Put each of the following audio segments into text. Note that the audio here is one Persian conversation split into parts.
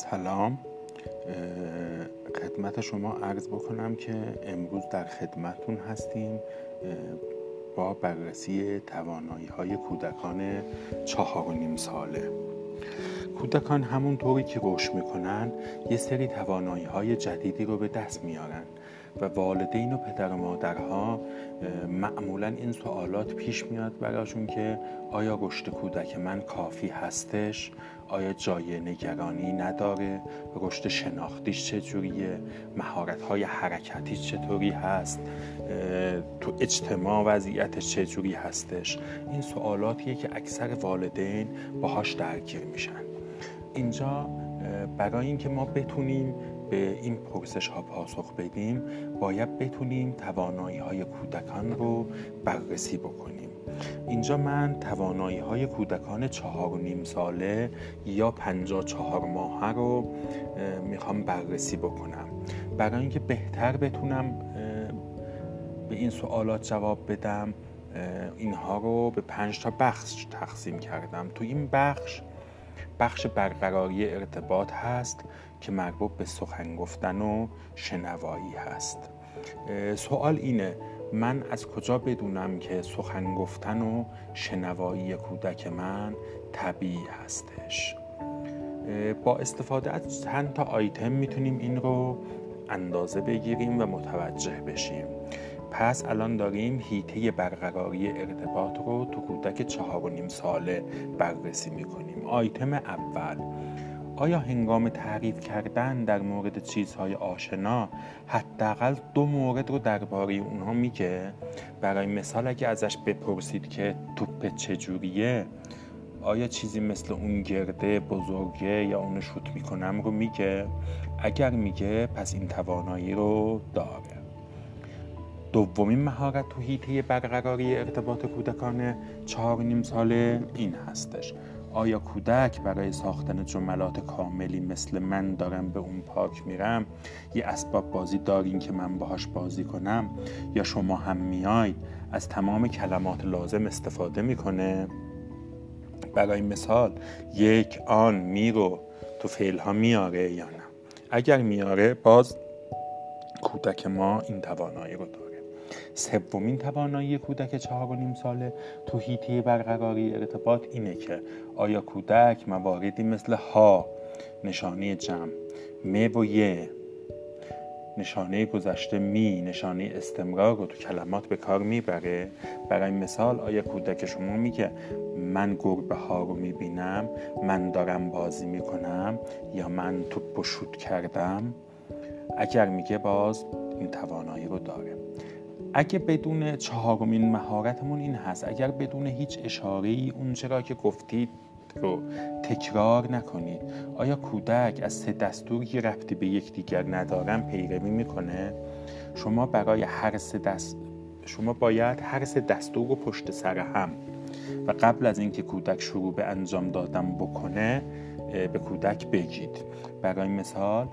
سلام. خدمت شما عرض بکنم که امروز در خدمتون هستیم با بررسی توانایی های کودکان چهار و نیم ساله. کودکان همونطوری که رشد می‌کنن یه سری توانایی های جدیدی رو به دست میارن. و والدین و پدر و مادرها معمولا این سوالات پیش میاد براشون که آیا رشد کودک من کافی هستش؟ آیا جای نگرانی نداره؟ رشد شناختیش چجوریه؟ مهارت های حرکتی چطوری هست؟ تو اجتماع وضعیتش چجوری هستش؟ این سوالاتیه که اکثر والدین باهاش درگیر میشن. اینجا برای اینکه ما بتونیم به این پرسش ها پاسخ بدیم باید بتونیم توانایی های کودکان رو بررسی بکنیم. اینجا من توانایی های کودکان چهار و نیم ساله یا پنجا چهار ماهه رو می‌خوام بررسی بکنم. برای اینکه بهتر بتونم به این سوالات جواب بدم اینها رو به پنج تا بخش تقسیم کردم. تو این بخش بخش برقراری ارتباط هست. که مربوط به سخن گفتن و شنوایی هست. سوال اینه من از کجا بدونم که سخن گفتن و شنوایی کودک من طبیعی هستش؟ با استفاده از چند تا آیتم می‌تونیم این رو اندازه بگیریم و متوجه بشیم. پس الان داریم هیته برقراری ارتباط رو تو کودک چهار و نیم ساله بررسی می‌کنیم. آیتم اول. آیا هنگام تعریف کردن در مورد چیزهای آشنا حداقل دو مورد رو درباره اونها میگه؟ برای مثال اگه ازش بپرسید که توپ چجوریه آیا چیزی مثل اون گرده بزرگه یا اونو شوت می‌کنم رو میگه؟ اگر میگه پس این توانایی رو داره. دومین مهارت تو هیته برقراری ارتباط کودکان چهار نیم ساله این هستش. آیا کودک برای ساختن جملات کاملی مثل من دارم به اون پارک میرم؟ یه اسباب بازی دارین که من باهاش بازی کنم؟ یا شما هم میاید از تمام کلمات لازم استفاده می‌کنه؟ برای مثال یک آن میرو. تو فعل ها میاره یا نه؟ اگر میاره باز کودک ما این توانایی رو داره. سومین توانایی کودک چهار و نیم ساله تو هیته برقراری ارتباط اینه که آیا کودک مواردی مثل ها نشانه جمع م و یه نشانه گذشته می نشانه استمرار رو تو کلمات به کار می‌بره؟ برای مثال آیا کودک شما میگه من گربه ها رو می‌بینم من دارم بازی می‌کنم یا من توپ شوت کردم؟ اگر میگه باز این توانایی رو داره. اگه بدون چهارمین مهارتمون این هست اگر بدون هیچ اشاره ای اون چرا که گفتید رو تکرار نکنید آیا کودک از سه دستور که رفتی به یکدیگر ندارن پیروی می‌کنه؟ شما برای هر سه دست شما باید هر سه دستور رو پشت سر هم. و قبل از اینکه کودک شروع به انجام دادن بکنه به کودک بگید. برای مثال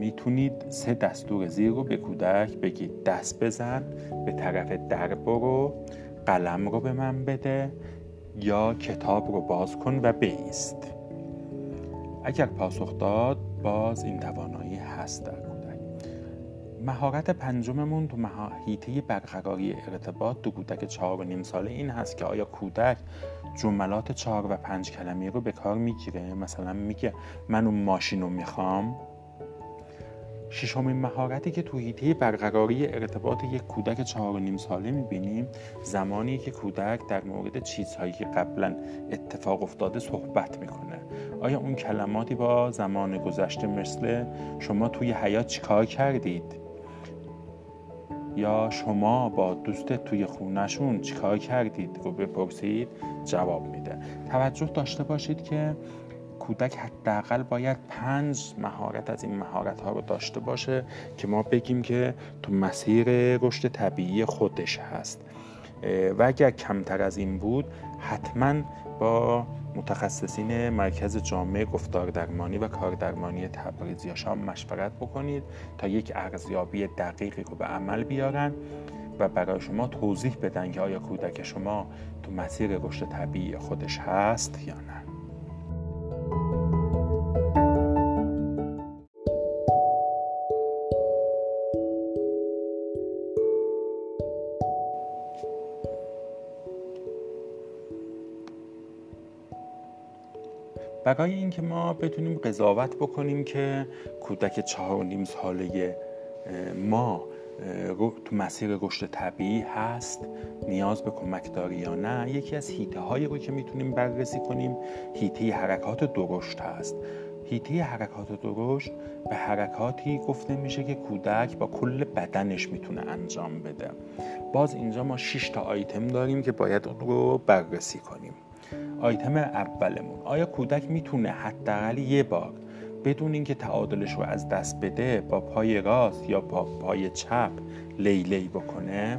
می‌تونید سه دستور زیر رو به کودک بگید. دست بزن به طرف در برو قلم رو به من بده یا کتاب رو باز کن و بیست. اگر پاسخ داد باز این توانایی هست در کودک. مهارت پنجممون تو محیطه برقراری ارتباط تو کودک چهار و نیم ساله این هست که آیا کودک جملات چهار و پنج کلمه رو به کار می‌گیره؟ مثلا میگه من اون ماشین رو می‌خوام. ششمین مهارتی که تو هیته برقراری ارتباط یک کودک چهار و نیم ساله می‌بینیم زمانی که کودک در مورد چیزهایی که قبلا اتفاق افتاده صحبت می‌کنه. آیا اون کلماتی با زمان گذشته مثل شما توی حیات چیکار کردید؟ یا شما با دوستت توی خونهشون چیکار کردید؟ رو بپرسید جواب میده. توجه داشته باشید که کودک حداقل باید پنج مهارت از این مهارت ها رو داشته باشه که ما بگیم که تو مسیر رشد طبیعی خودش هست. و اگر کمتر از این بود حتما با متخصصین مرکز جامعه گفتار درمانی و کار درمانی تبریز یا شام مشورت بکنید تا یک ارزیابی دقیقی رو به عمل بیارن و برای شما توضیح بدن که آیا کودک شما تو مسیر رشد طبیعی خودش هست یا نه. برای اینکه ما بتونیم قضاوت بکنیم که کودک چهار و نیم ساله ما تو مسیر رشد طبیعی هست نیاز به کمک داری یا نه؟ یکی از هیته هایی رو که می‌تونیم بررسی کنیم هیته حرکات درشت هست. هیته حرکات درشت به حرکاتی گفته میشه که کودک با کل بدنش می‌تونه انجام بده. باز اینجا ما 6 تا آیتم داریم که باید اون رو بررسی کنیم. آیتم اولمون. آیا کودک می‌تونه حداقل یه بار بدون اینکه تعادلش رو از دست بده با پای راست یا با پای چپ لیلی بکنه؟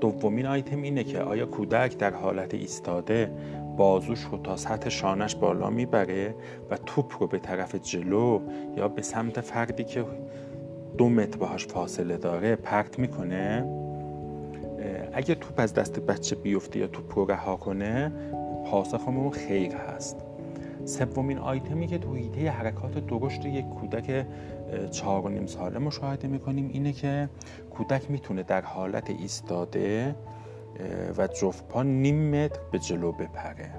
دومین آیتم اینه که آیا کودک در حالت ایستاده بازوش رو تا سطح شانش بالا می‌بره و توپ رو به طرف جلو یا به سمت فردی که دو متر باهاش فاصله داره پرت می‌کنه؟ اگه توپ از دست بچه بیفته یا توپ رو رها کنه پاسخمون خیر هست. سومین آیتمی که تو ایده حرکات درشت یک کودک چهار و نیم ساله مشاهده می‌کنیم اینه که کودک می‌تونه در حالت ایستاده و جفت پا نیم متر به جلو بپره.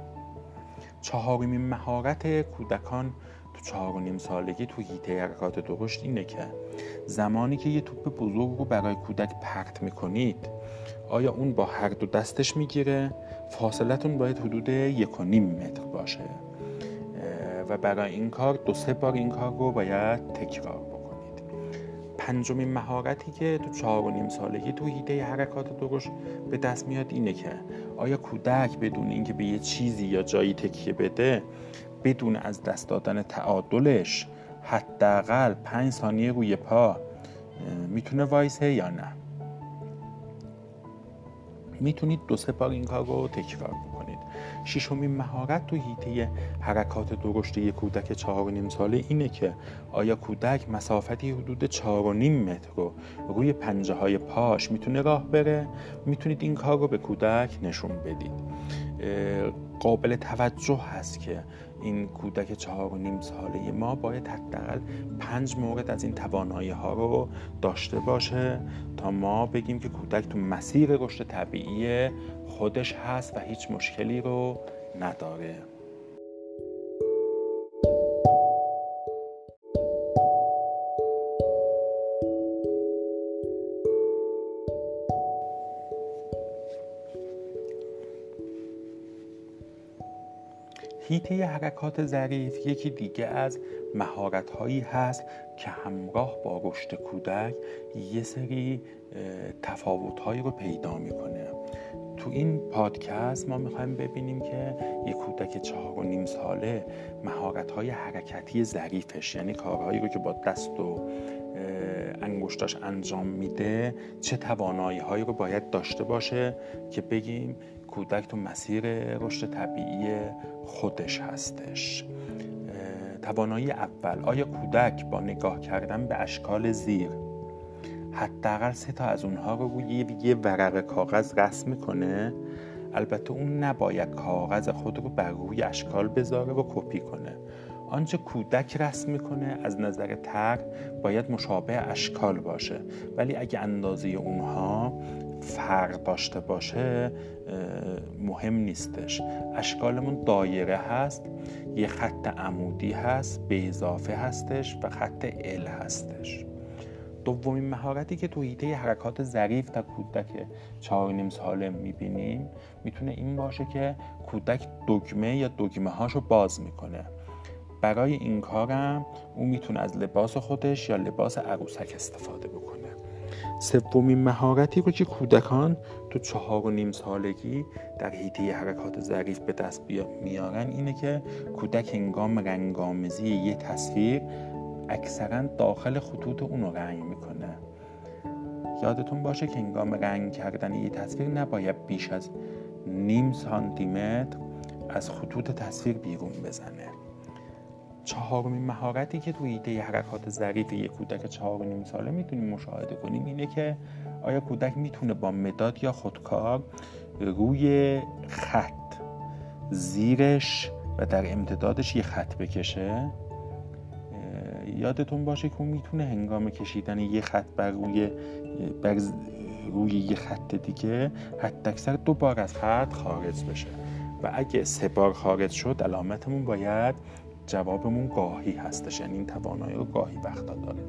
چهارمین مهارت کودکان چهار و نیم سالگی تو هیته حرکات درشت اینه که زمانی که یه توپ بزرگ رو برای کودک پرت می‌کنید آیا اون با هر دو دستش می‌گیره؟ فاصلتون باید حدود یک و نیم متر باشه. و برای این کار دو سه بار این کار رو باید تکرار بکنید. پنجمین مهارتی که تو چهار و نیم سالگی تو هیته حرکات درشت به دست میاد اینه که آیا کودک بدون اینکه به یه چیزی یا جایی تکیه بده بدون از دست دادن تعادلش حداقل پنج ثانیه روی پا می‌تونه وایسه یا نه؟ می‌تونید دو سه بار این کار رو تکرار بکنید. ششمین مهارت تو هیته حرکات درشت یک کودک چهار و نیم ساله اینه که آیا کودک مسافتی حدود چهار و نیم متر رو روی پنجه های پاش می‌تونه راه بره؟ می‌تونید این کار رو به کودک نشون بدید. قابل توجه هست که این کودک چهار و نیم ساله ما باید حداقل پنج مورد از این توانایی ها رو داشته باشه تا ما بگیم که کودک تو مسیر رشد طبیعی خودش هست و هیچ مشکلی رو نداره. هیته حرکات ظریف یکی دیگه از مهارت هایی هست که همراه با رشد کودک یه سری تفاوت هایی رو پیدا می‌کنه. تو این پادکست ما می‌خوایم ببینیم که یک کودک چهار و نیم ساله مهارت های حرکتی ظریفش یعنی کارهایی رو که با دست و انگشتاش انجام میده چه توانایی هایی رو باید داشته باشه که بگیم کودک تو مسیر رشد طبیعی خودش هستش. توانایی اول. آیا کودک با نگاه کردن به اشکال زیر حداقل سه تا از اونها رو روی یه ورق کاغذ رسم می‌کنه؟ البته اون نباید کاغذ خود رو بر روی اشکال بذاره و کپی کنه. آنچه کودک رسم می‌کنه از نظر تر باید مشابه اشکال باشه. ولی اگه اندازه اونها فرق داشته باشه مهم نیستش. اشکالمون دایره هست یه خط عمودی هست به اضافه هستش و خط ال هستش. دومین مهارتی که تو هیته حرکات ظریف در کودک چهار نیم ساله می‌بینیم می‌تونه این باشه که کودک دگمه یا دگمه هاشو باز می‌کنه. برای این کارم او می‌تونه از لباس خودش یا لباس عروسک استفاده بکنه. سومین مهارتی رو که کودکان تو چهار و نیم سالگی در حیطه حرکات ظریف به دست میارن اینه که کودک هنگام رنگآمیزی یه تصویر اکثرا داخل خطوط اون رنگ می‌کنه. یادتون باشه که هنگام رنگ کردن یه تصویر نباید بیش از نیم سانتیمتر از خطوط تصویر بیرون بزنه. چهارمین مهارتی که توی ایده حرکات ظریف یک کودک چهار و نیم ساله می‌تونیم مشاهده کنیم اینه که آیا کودک می‌تونه با مداد یا خودکار روی خط زیرش و در امتدادش یه خط بکشه؟ یادتون باشه که می‌تونه هنگام کشیدن یه خط بر روی بر روی یه خط دیگه حتی اکثر دو بار از خط خارج بشه. و اگه سه بار خارج شد علامتمون باید جوابمون گاهی هستش یعنی این توانایی رو گاهی وقتا داره.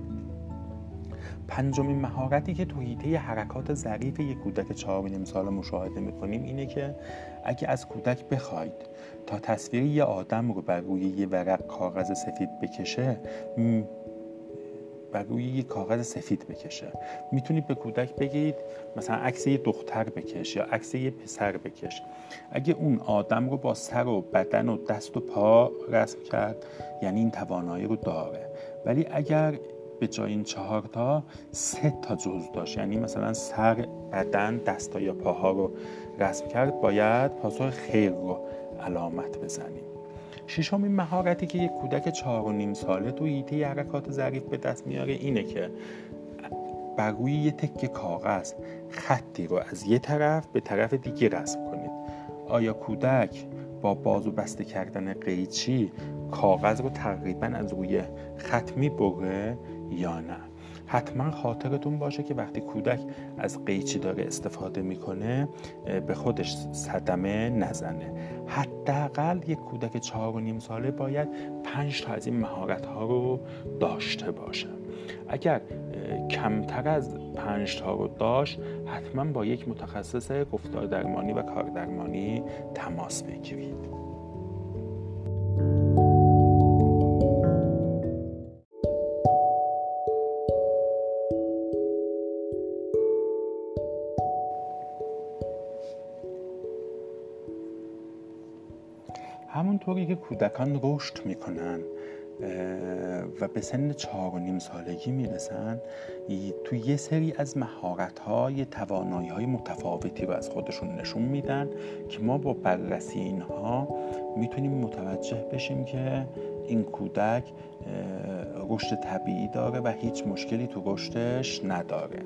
پنجمین مهارتی که تو حیطه حرکات ظریف یک کودک چهار نیم سال مشاهده می‌کنیم اینه که اگه از کودک بخواید تا تصویر یه آدم رو بر روی یه ورق کاغذ سفید بکشه بر روی یه کاغذ سفید بکشه. می‌تونید به کودک بگید مثلا عکس یه دختر بکش یا عکس یه پسر بکش. اگه اون آدم رو با سر و بدن و دست و پا رسم کرد یعنی این توانایی رو داره. ولی اگر به جای این چهار تا سه تا جز داشت یعنی مثلا سر بدن دستا یا پاها رو رسم کرد باید پاسخ خیر رو علامت بزنیم. ششمین مهارتی که یک کودک چهار و نیم ساله تو ایته حرکات ظریف به دست میاره اینه که بر روی یه تکه کاغذ خطی رو از یه طرف به طرف دیگه رسم کنید. آیا کودک با باز و بسته کردن قیچی کاغذ رو تقریبا از روی خط می‌بره یا نه؟ حتما خاطرتون باشه که وقتی کودک از قیچی داره استفاده می‌کنه به خودش صدمه نزنه. حداقل یک کودک چهار و نیم ساله باید پنج تا از این مهارت ها رو داشته باشه. اگر کمتر از پنج تا رو داشت حتما با یک متخصص گفتار درمانی و کار درمانی تماس بگیرید. که کودکان رشد می‌کنن و به سن چهار و نیم سالگی می‌رسن. تو یه سری از مهارت های توانایی های متفاوتی رو از خودشون نشون میدن که ما با بررسی اینها می‌تونیم متوجه بشیم که این کودک رشد طبیعی داره و هیچ مشکلی تو رشدش نداره.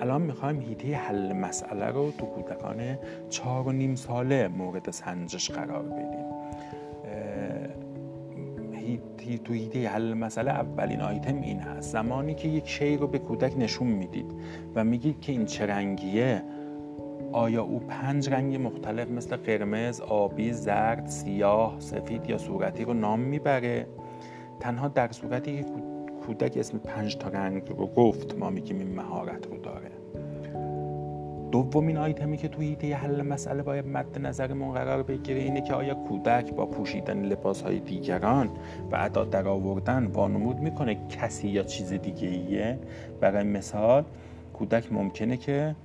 الان می‌خوایم هیته حل مسئله رو تو کودکان چهار و نیم ساله مورد سنجش قرار بدیم. تو ایده حل مسئله اولین آیتم این هست. زمانی که یک شی رو به کودک نشون می‌دید و میگید که این چه رنگیه آیا او پنج رنگ مختلف مثل قرمز، آبی، زرد، سیاه، سفید یا صورتی رو نام می‌بره؟ تنها در صورتی که کودک اسم پنج تا رنگ رو گفت ما میگیم این مهارت رو داره. دومین آیتمی که توی ایده حل مسئله باید مد نظرمون قرار بگیره اینه که آیا کودک با پوشیدن لباس های دیگران و ادا در آوردن وانمود می‌کنه کسی یا چیز دیگه ایه برای مثال کودک ممکنه که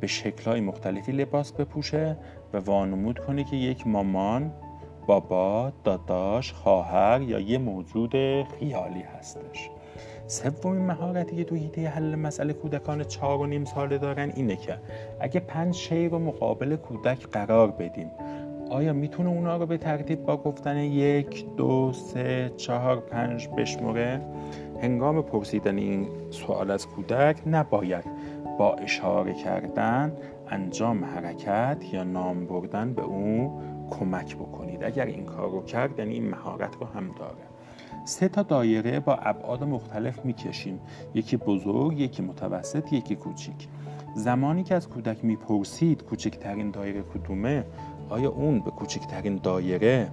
به شکلهای مختلفی لباس بپوشه و وانمود کنه که یک مامان بابا داداش خواهر یا یه موجود خیالی هستش. سومین مهارتی که تو هیته حل مسئله کودکان چهار و نیم ساله دارن اینه که اگه پنج شی رو مقابل کودک قرار بدیم آیا می‌تونه اونا رو به ترتیب با گفتن یک دو سه چهار پنج بشمره هنگام پرسیدن این سوال از کودک نباید با اشاره کردن انجام حرکت یا نام بردن به اون کمک بکنید. اگر این کار رو کرد یعنی این مهارت رو هم داره. سه تا دایره با ابعاد مختلف می‌کشیم. یکی بزرگ یکی متوسط یکی کوچیک. زمانی که از کودک می‌پرسید کوچکترین دایره کدومه آیا اون به کوچکترین دایره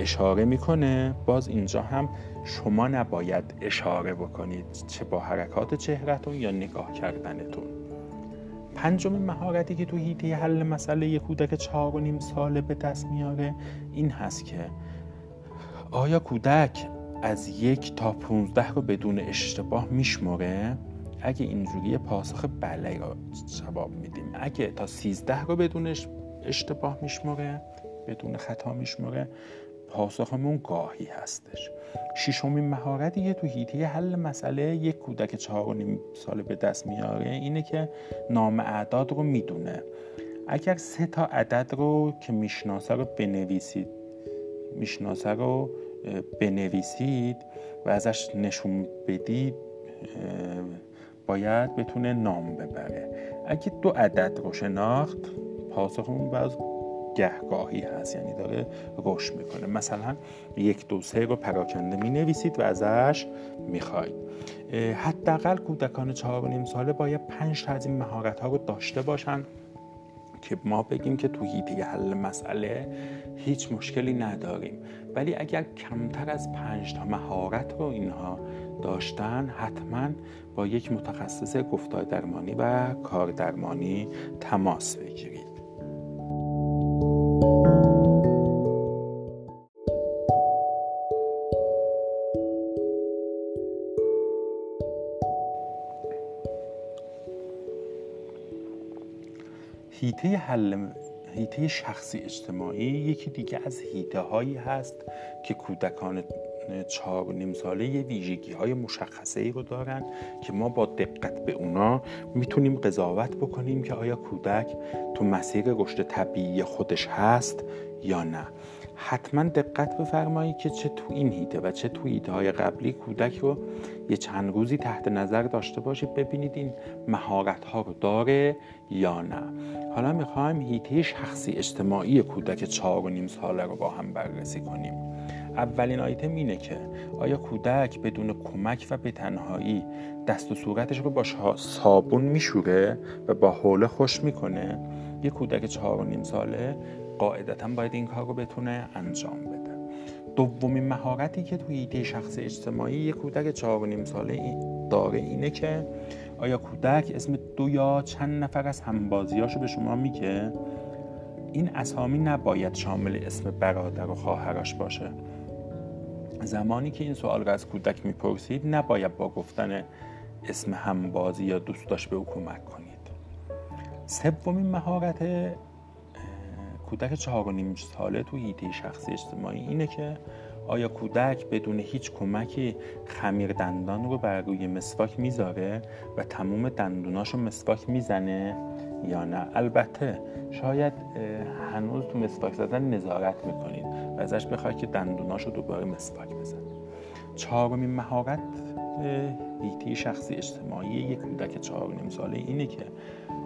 اشاره می‌کنه؟ باز اینجا هم شما نباید اشاره بکنید چه با حرکات چهرهتون یا نگاه کردنتون. پنجمین مهارتی که تو هیته حل مسئله یک کودک چهار و نیم ساله به دست میاره این هست که آیا کودک از یک تا پونزده رو بدون اشتباه میشمره اگه اینجوری پاسخ بله رو جواب میدیم. اگه تا سیزده رو بدون اشتباه میشمره بدون خطا میشمره پاسخمون گاهی هستش. ششمین مهارتی که تو هیته حل مسئله یک کودک چهار و نیم ساله به دست میاره اینه که نام اعداد رو می‌دونه. اگر سه تا عدد رو که می‌شناسه رو بنویسید می‌شناسه رو بنویسید و ازش نشون بدید باید بتونه نام ببره. اگه دو عدد رو شناخت پاسخمون باز گهگاهی هست یعنی داره رشد می‌کنه. مثلا یک دو سه رو پراکنده می نویسید و ازش می‌خواید. حداقل کودکان چهار و نیم ساله باید پنج تا از این مهارت ها رو داشته باشن. که ما بگیم که تو هیته حل مسئله هیچ مشکلی نداریم. ولی اگر کمتر از پنج تا مهارت رو اینها داشتن حتما با یک متخصص گفتار درمانی و کار درمانی تماس بگیرید. حل هیته شخصی اجتماعی یکی دیگه از هیته هایی هست که کودکان چهار و نیم ساله یه ویژگی های مشخصه ای رو دارن که ما با دقت به اونا می‌تونیم قضاوت بکنیم که آیا کودک تو مسیر رشد طبیعی خودش هست یا نه. حتما دقت بفرمایید که چه تو این هیته و چه تو هیته های قبلی کودک رو یه چند روزی تحت نظر داشته باشید ببینید این مهارت ها رو داره یا نه. حالا می‌خوایم هیته شخصی اجتماعی کودک چهار و نیم ساله رو با هم بررسی کنیم. اولین آیتم اینه که آیا کودک بدون کمک و به تنهایی دست و صورتش رو با صابون میشوره و با حوله خوش می‌کنه؟ یه کودک چهار و نیم ساله قاعدتا باید این کار رو بتونه انجام بده. دومین مهارتی که توی ایده شخص اجتماعی یک کودک چهار و نیم ساله داره اینه که آیا کودک اسم دو یا چند نفر از همبازیاشو به شما میگه؟ این اسامی نباید شامل اسم برادر و خواهرش باشه. زمانی که این سوال را از کودک می‌پرسید نباید با گفتن اسم همبازی یا دوستاش به او کمک کنید. سومین مهارت کودک چهار و نیم ساله تو هیته شخصی اجتماعی اینه که آیا کودک بدون هیچ کمکی خمیر دندان رو بر روی مسواک می‌ذاره و تموم دندوناشو مسواک می‌زنه یا نه؟ البته شاید هنوز تو مسواک زدن نظارت می‌کنید و ازش بخواید که دندوناشو دوباره مسواک بزنه. چهارمین مهارت هیته شخصی اجتماعی یک کودک چهار نیم ساله اینه که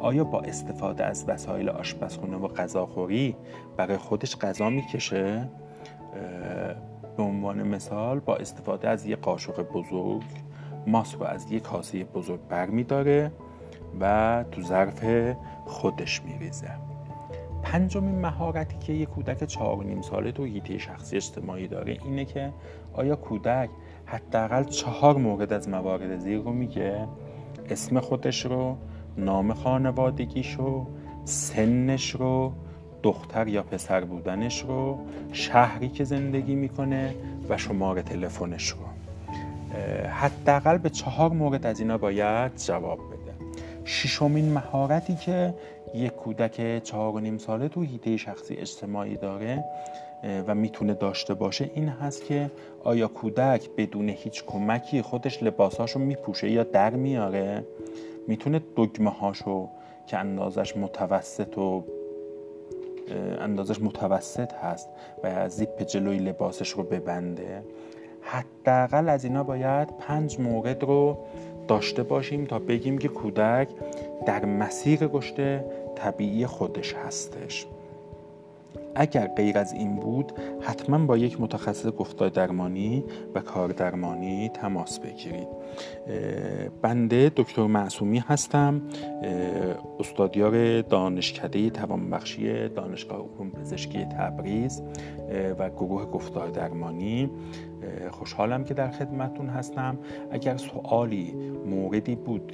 آیا با استفاده از وسایل آشپزخونه و غذاخوری برای خودش غذا می‌کشه؟ به عنوان مثال با استفاده از یک قاشق بزرگ ماست رو از یک کاسه بزرگ برمیداره و تو ظرف خودش میریزه. پنجمین مهارتی که یک کودک چهار نیم ساله تو هیته شخصی اجتماعی داره اینه که آیا کودک حداقل چهار مورد از موارد زیر رو میگه؟ اسم خودش رو نام خانوادگیش رو سنش رو دختر یا پسر بودنش رو شهری که زندگی می‌کنه و شماره تلفنش رو. حداقل به چهار مورد از اینا باید جواب بده. ششمین مهارتی که یک کودک چهار و نیم ساله تو هیته شخصی اجتماعی داره و می‌تونه داشته باشه این هست که آیا کودک بدون هیچ کمکی خودش لباساشو میپوشه یا در میاره؟ می‌تونه دگمه هاشو که اندازش متوسط و اندازش متوسط هست و زیپ جلوی لباسش رو ببنده حداقل از اینا باید پنج مورد رو داشته باشیم تا بگیم که کودک در مسیر رشد طبیعی خودش هستش. اگر غیر از این بود حتما با یک متخصص گفتار درمانی و کار درمانی تماس بگیرید. بنده دکتر معصومی هستم استادیار دانشکده توانبخشی دانشگاه علوم پزشکی تبریز و گروه گفتار درمانی خوشحالم که در خدمتون هستم. اگر سوالی موردی بود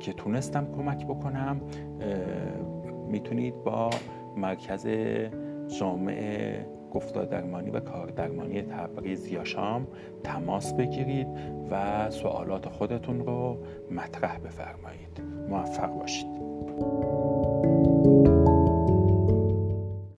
که تونستم کمک بکنم می‌تونید با مرکز جامعه گفتار درمانی و کار درمانی تبریز یا شام تماس بگیرید و سوالات خودتون رو مطرح بفرمایید. موفق باشید.